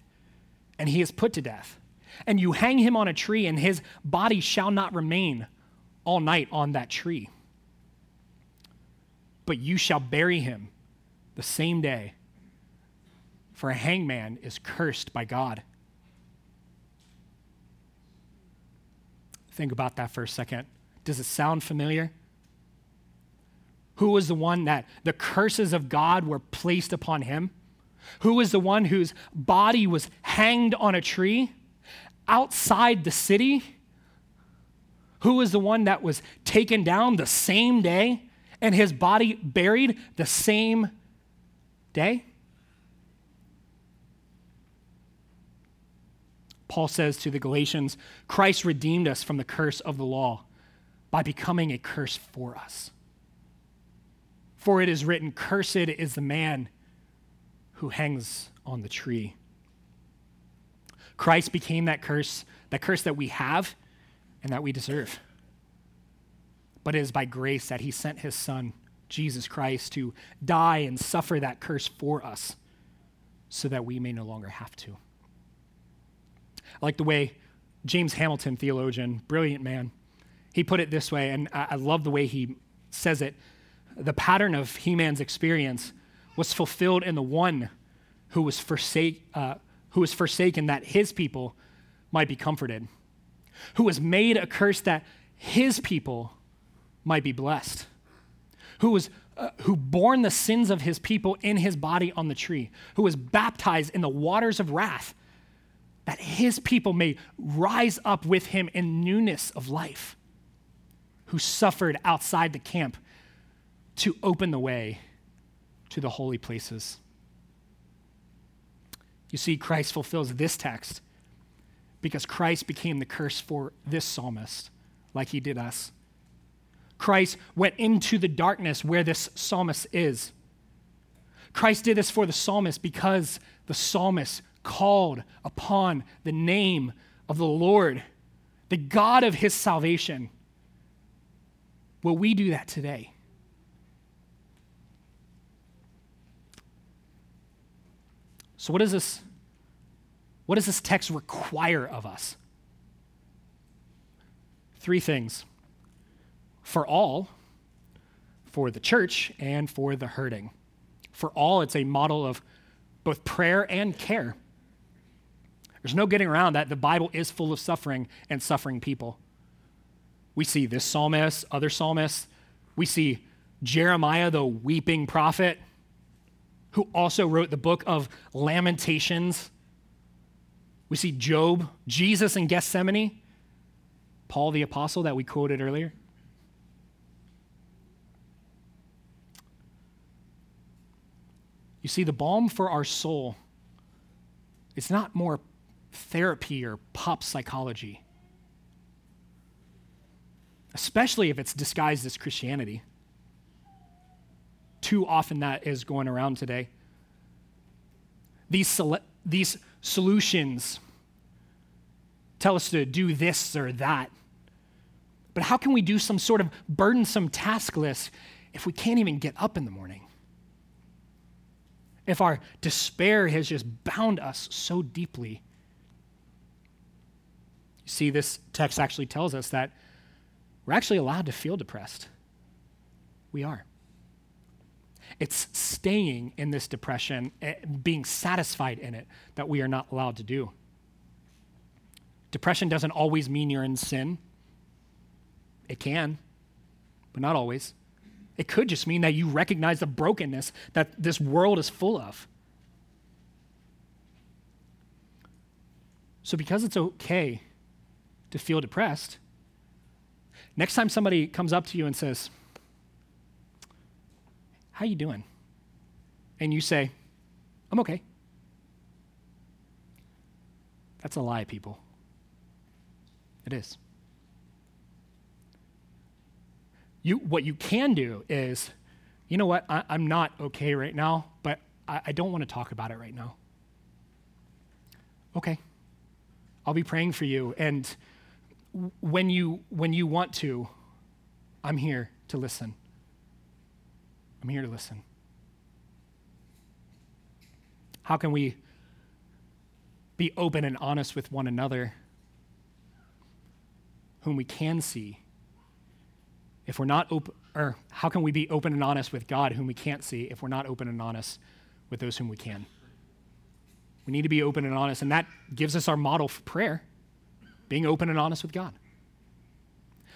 Speaker 1: and he is put to death, and you hang him on a tree, and his body shall not remain all night on that tree, but you shall bury him the same day, for a hangman is cursed by God. Think about that for a second. Does it sound familiar? Who was the one that the curses of God were placed upon him? Who was the one whose body was hanged on a tree outside the city? Who was the one that was taken down the same day and his body buried the same day? Paul says to the Galatians Christ redeemed us from the curse of the law by becoming a curse for us. For it is written, Cursed is the man who hangs on the tree. Christ became that curse, that curse that we have and that we deserve. But it is by grace that he sent his son, Jesus Christ, to die and suffer that curse for us so that we may no longer have to. I like the way James Hamilton, theologian, brilliant man, he put it this way, and I love the way he says it the pattern of Heman's experience was fulfilled in the one who was, forsake, uh, who was forsaken that his people might be comforted, who was made a curse that his people might be blessed, who was uh, who borne the sins of his people in his body on the tree, who was baptized in the waters of wrath, that his people may rise up with him in newness of life, who suffered outside the camp to open the way to the holy places. You see, Christ fulfills this text because Christ became the curse for this psalmist, like he did us. Christ went into the darkness where this psalmist is. Christ did this for the psalmist because the psalmist called upon the name of the Lord, the God of his salvation. Will we do that today? So, what does this, what does this text require of us? Three things for all, for the church, and for the hurting. For all, it's a model of both prayer and care. There's no getting around that the Bible is full of suffering and suffering people. We see this psalmist, other psalmists. We see Jeremiah, the weeping prophet who also wrote the book of Lamentations. We see Job, Jesus in Gethsemane, Paul the apostle that we quoted earlier. You see, the balm for our soul it's not more therapy or pop psychology, especially if it's disguised as Christianity too often that is going around today. These, sele- these solutions tell us to do this or that. But how can we do some sort of burdensome task list if we can't even get up in the morning? If our despair has just bound us so deeply. You see, this text actually tells us that we're actually allowed to feel depressed. We are. It's staying in this depression, eh, being satisfied in it, that we are not allowed to do. Depression doesn't always mean you're in sin. It can, but not always. It could just mean that you recognize the brokenness that this world is full of. So, because it's okay to feel depressed, next time somebody comes up to you and says, how you doing? And you say, I'm okay. That's a lie, people. It is. You, what you can do is, you know what, I, am not okay right now, but I, I don't want to talk about it right now. Okay. I'll be praying for you. And when you, when you want to, I'm here to listen. I'm here to listen. How can we be open and honest with one another whom we can see? If we're not open, or how can we be open and honest with God whom we can't see if we're not open and honest with those whom we can? We need to be open and honest, and that gives us our model for prayer being open and honest with God.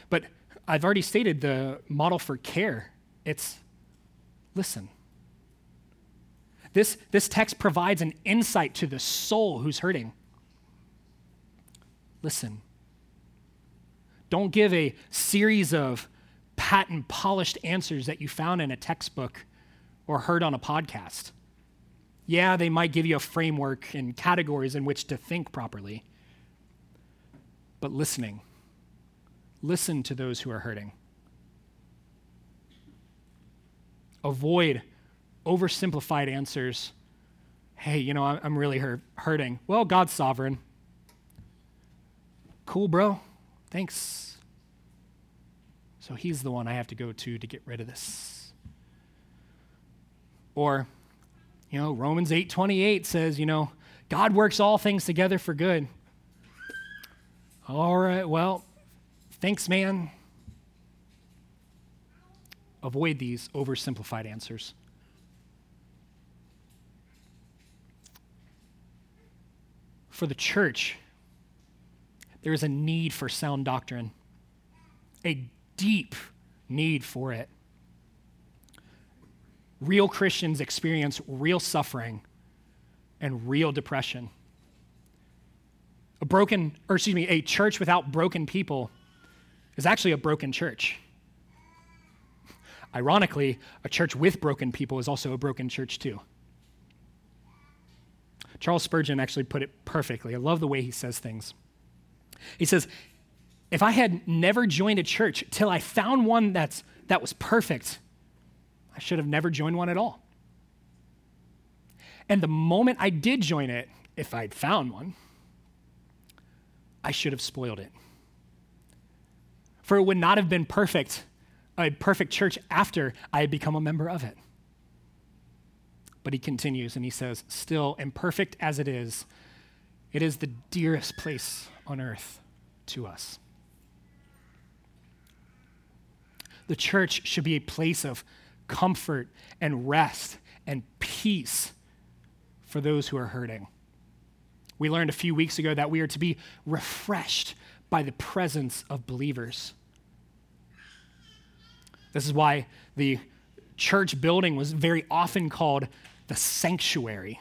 Speaker 1: But I've already stated the model for care it's Listen. This, this text provides an insight to the soul who's hurting. Listen. Don't give a series of patent polished answers that you found in a textbook or heard on a podcast. Yeah, they might give you a framework and categories in which to think properly. But listening, listen to those who are hurting. Avoid oversimplified answers. Hey, you know, I'm really hurting. Well, God's sovereign. Cool, bro. Thanks. So he's the one I have to go to to get rid of this. Or, you know, Romans 8:28 says, you know, God works all things together for good. All right, well, thanks, man. Avoid these oversimplified answers. For the church, there is a need for sound doctrine, a deep need for it. real Christians experience real suffering and real depression. A broken, or excuse me, a church without broken people is actually a broken church. Ironically, a church with broken people is also a broken church too. Charles Spurgeon actually put it perfectly. I love the way he says things. He says, If I had never joined a church till I found one that's, that was perfect, I should have never joined one at all. And the moment I did join it, if I'd found one, I should have spoiled it. For it would not have been perfect, a perfect church after I had become a member of it. But he continues and he says, Still, imperfect as it is, it is the dearest place on earth to us. The church should be a place of comfort and rest and peace for those who are hurting. We learned a few weeks ago that we are to be refreshed by the presence of believers. This is why the church building was very often called the sanctuary.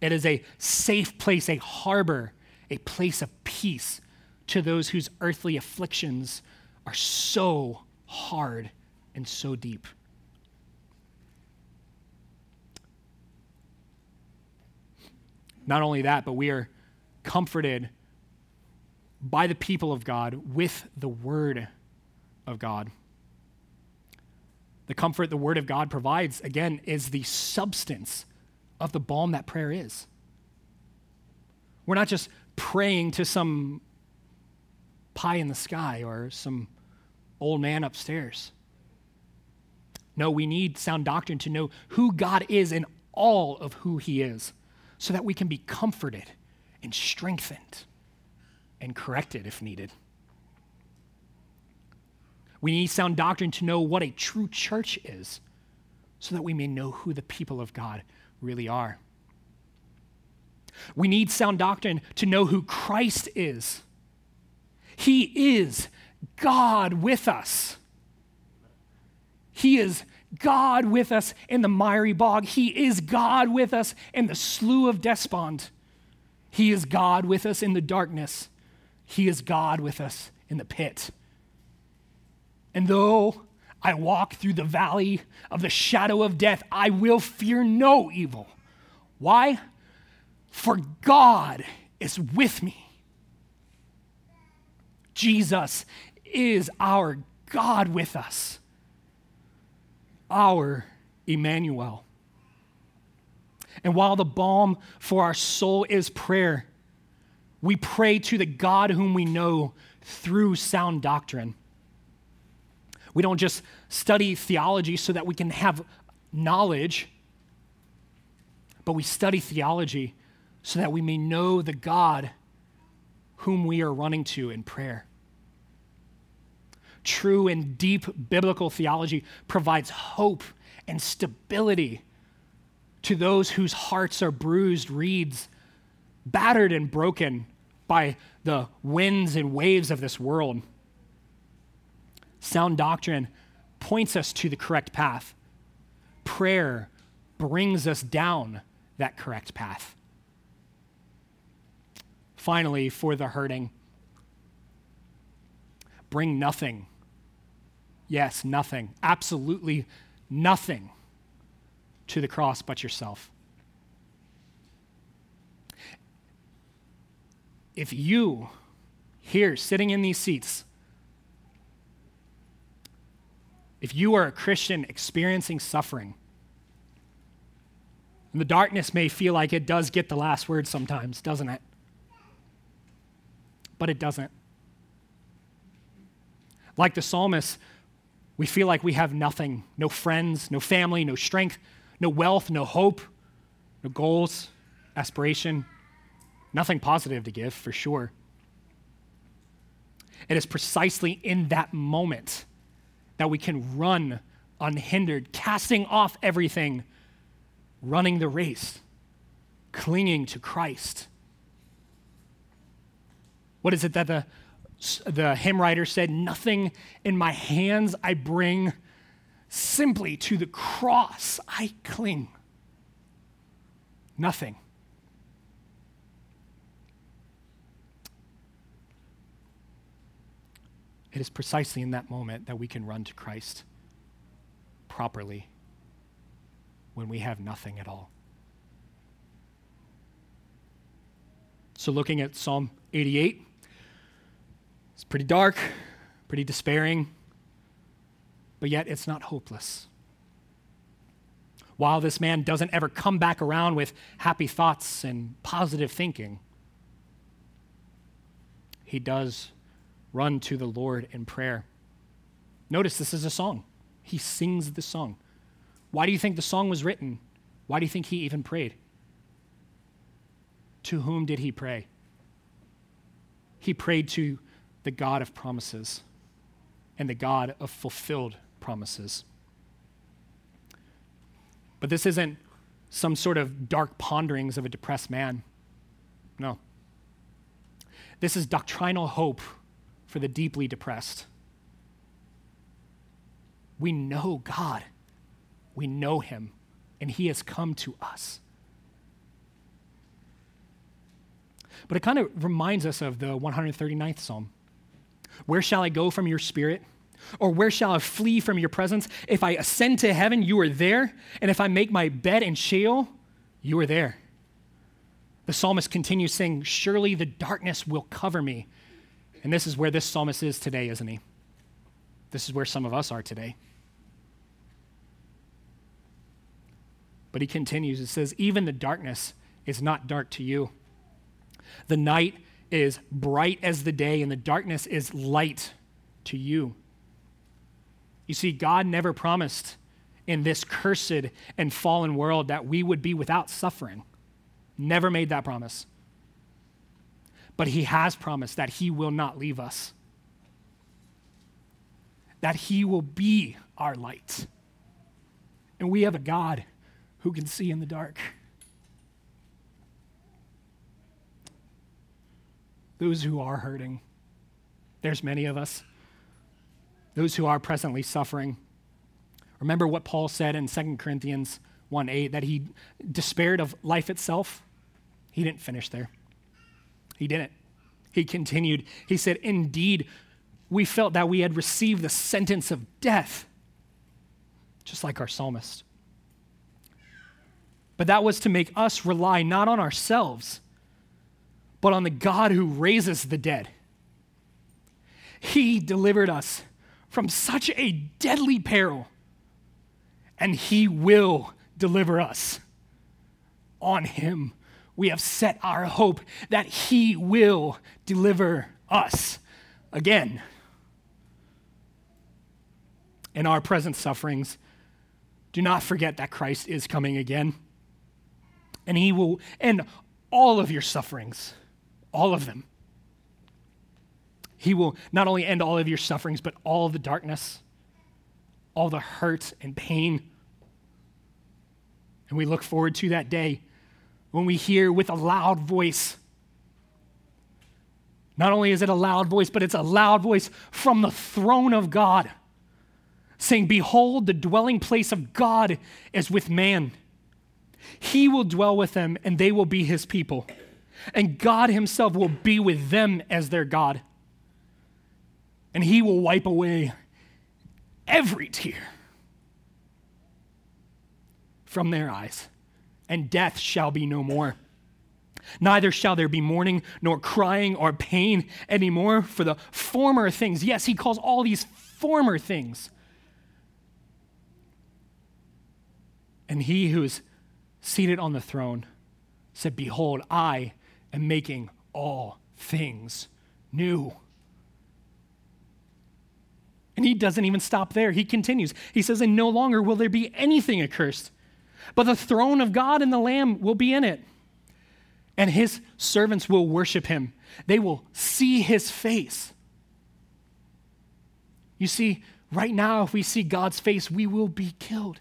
Speaker 1: It is a safe place, a harbor, a place of peace to those whose earthly afflictions are so hard and so deep. Not only that, but we are comforted by the people of God with the Word of God. The comfort the Word of God provides, again, is the substance of the balm that prayer is. We're not just praying to some pie in the sky or some old man upstairs. No, we need sound doctrine to know who God is and all of who He is so that we can be comforted and strengthened and corrected if needed. We need sound doctrine to know what a true church is so that we may know who the people of God really are. We need sound doctrine to know who Christ is. He is God with us. He is God with us in the miry bog. He is God with us in the slough of despond. He is God with us in the darkness. He is God with us in the pit. And though I walk through the valley of the shadow of death, I will fear no evil. Why? For God is with me. Jesus is our God with us, our Emmanuel. And while the balm for our soul is prayer, we pray to the God whom we know through sound doctrine. We don't just study theology so that we can have knowledge, but we study theology so that we may know the God whom we are running to in prayer. True and deep biblical theology provides hope and stability to those whose hearts are bruised reeds, battered and broken by the winds and waves of this world. Sound doctrine points us to the correct path. Prayer brings us down that correct path. Finally, for the hurting, bring nothing. Yes, nothing. Absolutely nothing to the cross but yourself. If you, here sitting in these seats, if you are a Christian experiencing suffering, and the darkness may feel like it does get the last word sometimes, doesn't it? But it doesn't. Like the psalmist, we feel like we have nothing no friends, no family, no strength, no wealth, no hope, no goals, aspiration, nothing positive to give for sure. It is precisely in that moment that we can run unhindered, casting off everything, running the race, clinging to Christ. What is it that the, the hymn writer said? Nothing in my hands I bring simply to the cross I cling. Nothing. It is precisely in that moment that we can run to Christ properly when we have nothing at all. So, looking at Psalm 88, it's pretty dark, pretty despairing, but yet it's not hopeless. While this man doesn't ever come back around with happy thoughts and positive thinking, he does run to the Lord in prayer. Notice this is a song. He sings the song. Why do you think the song was written? Why do you think he even prayed? To whom did he pray? He prayed to the God of promises and the God of fulfilled promises. But this isn't some sort of dark ponderings of a depressed man. No. This is doctrinal hope for the deeply depressed. We know God, we know Him, and He has come to us. But it kind of reminds us of the 139th Psalm. Where shall I go from your spirit? Or where shall I flee from your presence? If I ascend to heaven, you are there. And if I make my bed in Sheol, you are there. The psalmist continues saying, Surely the darkness will cover me. And this is where this psalmist is today, isn't he? This is where some of us are today. But he continues, it says, Even the darkness is not dark to you. The night is bright as the day, and the darkness is light to you. You see, God never promised in this cursed and fallen world that we would be without suffering. Never made that promise. But He has promised that He will not leave us, that He will be our light. And we have a God who can see in the dark. those who are hurting. There's many of us. Those who are presently suffering. Remember what Paul said in 2 Corinthians 1 8 that he despaired of life itself? He didn't finish there. He didn't. He continued. He said, Indeed, we felt that we had received the sentence of death, just like our psalmist. But that was to make us rely not on ourselves but on the God who raises the dead. He delivered us from such a deadly peril, and He will deliver us. On Him, we have set our hope that He will deliver us again. In our present sufferings, do not forget that Christ is coming again, and He will end all of your sufferings all of them. He will not only end all of your sufferings, but all the darkness, all the hurt and pain. And we look forward to that day when we hear with a loud voice. Not only is it a loud voice, but it's a loud voice from the throne of God saying, Behold, the dwelling place of God is with man. He will dwell with them, and they will be his people and God Himself will be with them as their God. And He will wipe away every tear from their eyes, and death shall be no more. Neither shall there be mourning, nor crying, or pain anymore for the former things. Yes, he calls all these former things. And he who is seated on the throne said, Behold, I am making all things new. And he doesn't even stop there. He continues. He says, And no longer will there be anything accursed, but the throne of God and the Lamb will be in it. And his servants will worship him, they will see his face. You see, right now, if we see God's face, we will be killed.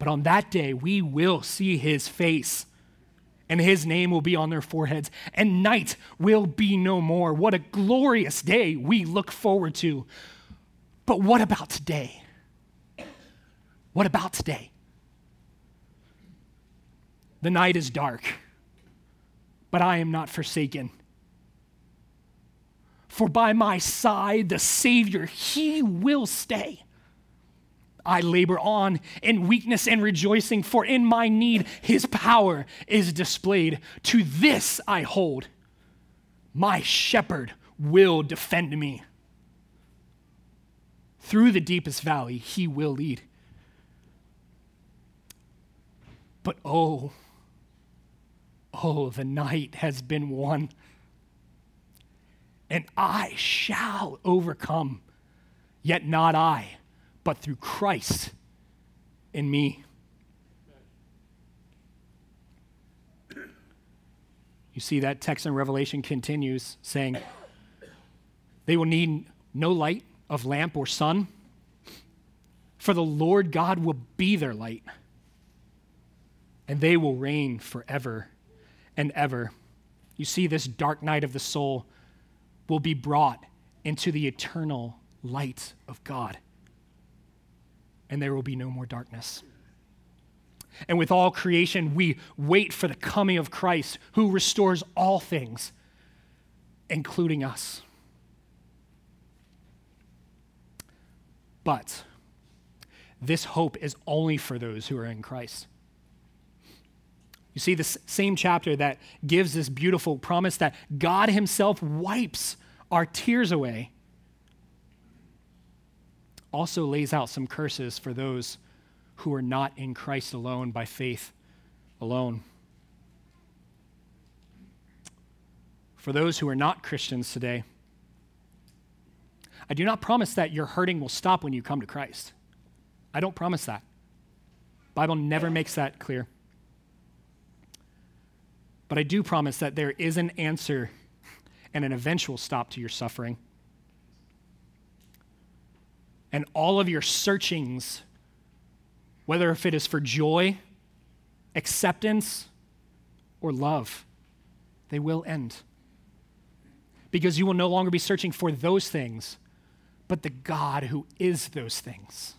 Speaker 1: But on that day, we will see his face and his name will be on their foreheads, and night will be no more. What a glorious day we look forward to. But what about today? What about today? The night is dark, but I am not forsaken. For by my side, the Savior, He will stay. I labor on in weakness and rejoicing, for in my need His power is displayed. To this I hold. My shepherd will defend me. Through the deepest valley, He will lead. But oh, oh, the night has been won and I shall overcome. Yet not I, but through Christ in me. You see, that text in Revelation continues saying, They will need no light of lamp or sun, for the Lord God will be their light, and they will reign forever and ever. You see, this dark night of the soul will be brought into the eternal light of God. And there will be no more darkness. And with all creation, we wait for the coming of Christ who restores all things, including us. But this hope is only for those who are in Christ. You see, the same chapter that gives this beautiful promise that God Himself wipes our tears away also lays out some curses for those who are not in Christ alone by faith alone. For those who are not Christians today, I do not promise that your hurting will stop when you come to Christ. I don't promise that. Bible never makes that clear. But I do promise that there is an answer and an eventual stop to your suffering. And all of your searchings, whether if it is for joy, acceptance, or love, they will end. Because you will no longer be searching for those things, but the God who is those things.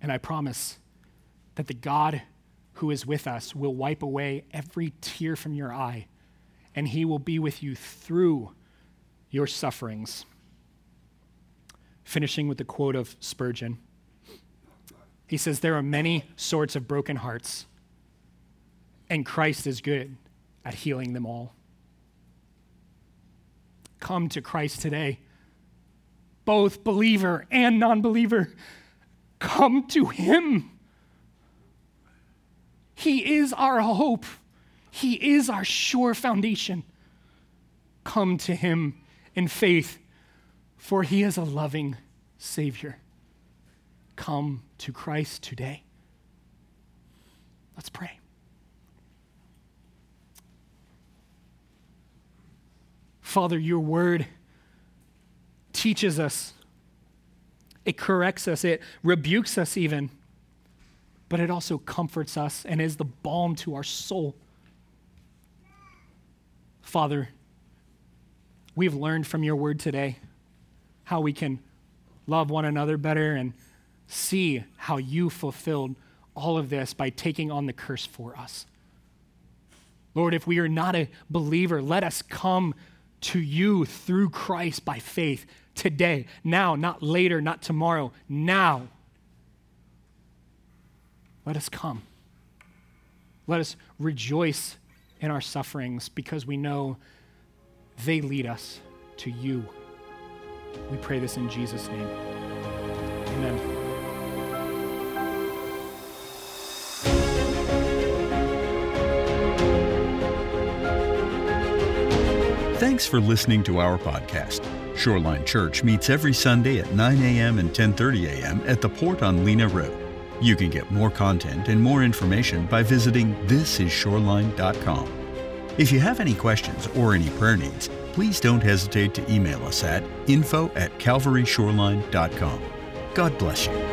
Speaker 1: And I promise that the God who is with us will wipe away every tear from your eye and he will be with you through your sufferings. Finishing with the quote of Spurgeon. He says, There are many sorts of broken hearts, and Christ is good at healing them all. Come to Christ today, both believer and non believer. Come to Him. He is our hope. He is our sure foundation. Come to him in faith, for he is a loving Savior. Come to Christ today. Let's pray. Father, your word teaches us, it corrects us, it rebukes us even, but it also comforts us and is the balm to our soul. Father, we've learned from your word today how we can love one another better and see how you fulfilled all of this by taking on the curse for us. Lord, if we are not a believer, let us come to you through Christ by faith today, now, not later, not tomorrow, now. Let us come. Let us rejoice in our sufferings because we know they lead us to you. We pray this in Jesus' name. Amen.
Speaker 3: Thanks for listening to our podcast. Shoreline Church meets every Sunday at 9 a.m. and 10:30 a.m. at the Port on Lena Road. You can get more content and more information by visiting thisisshoreline.com. If you have any questions or any prayer needs, please don't hesitate to email us at info at calvaryshoreline.com. God bless you.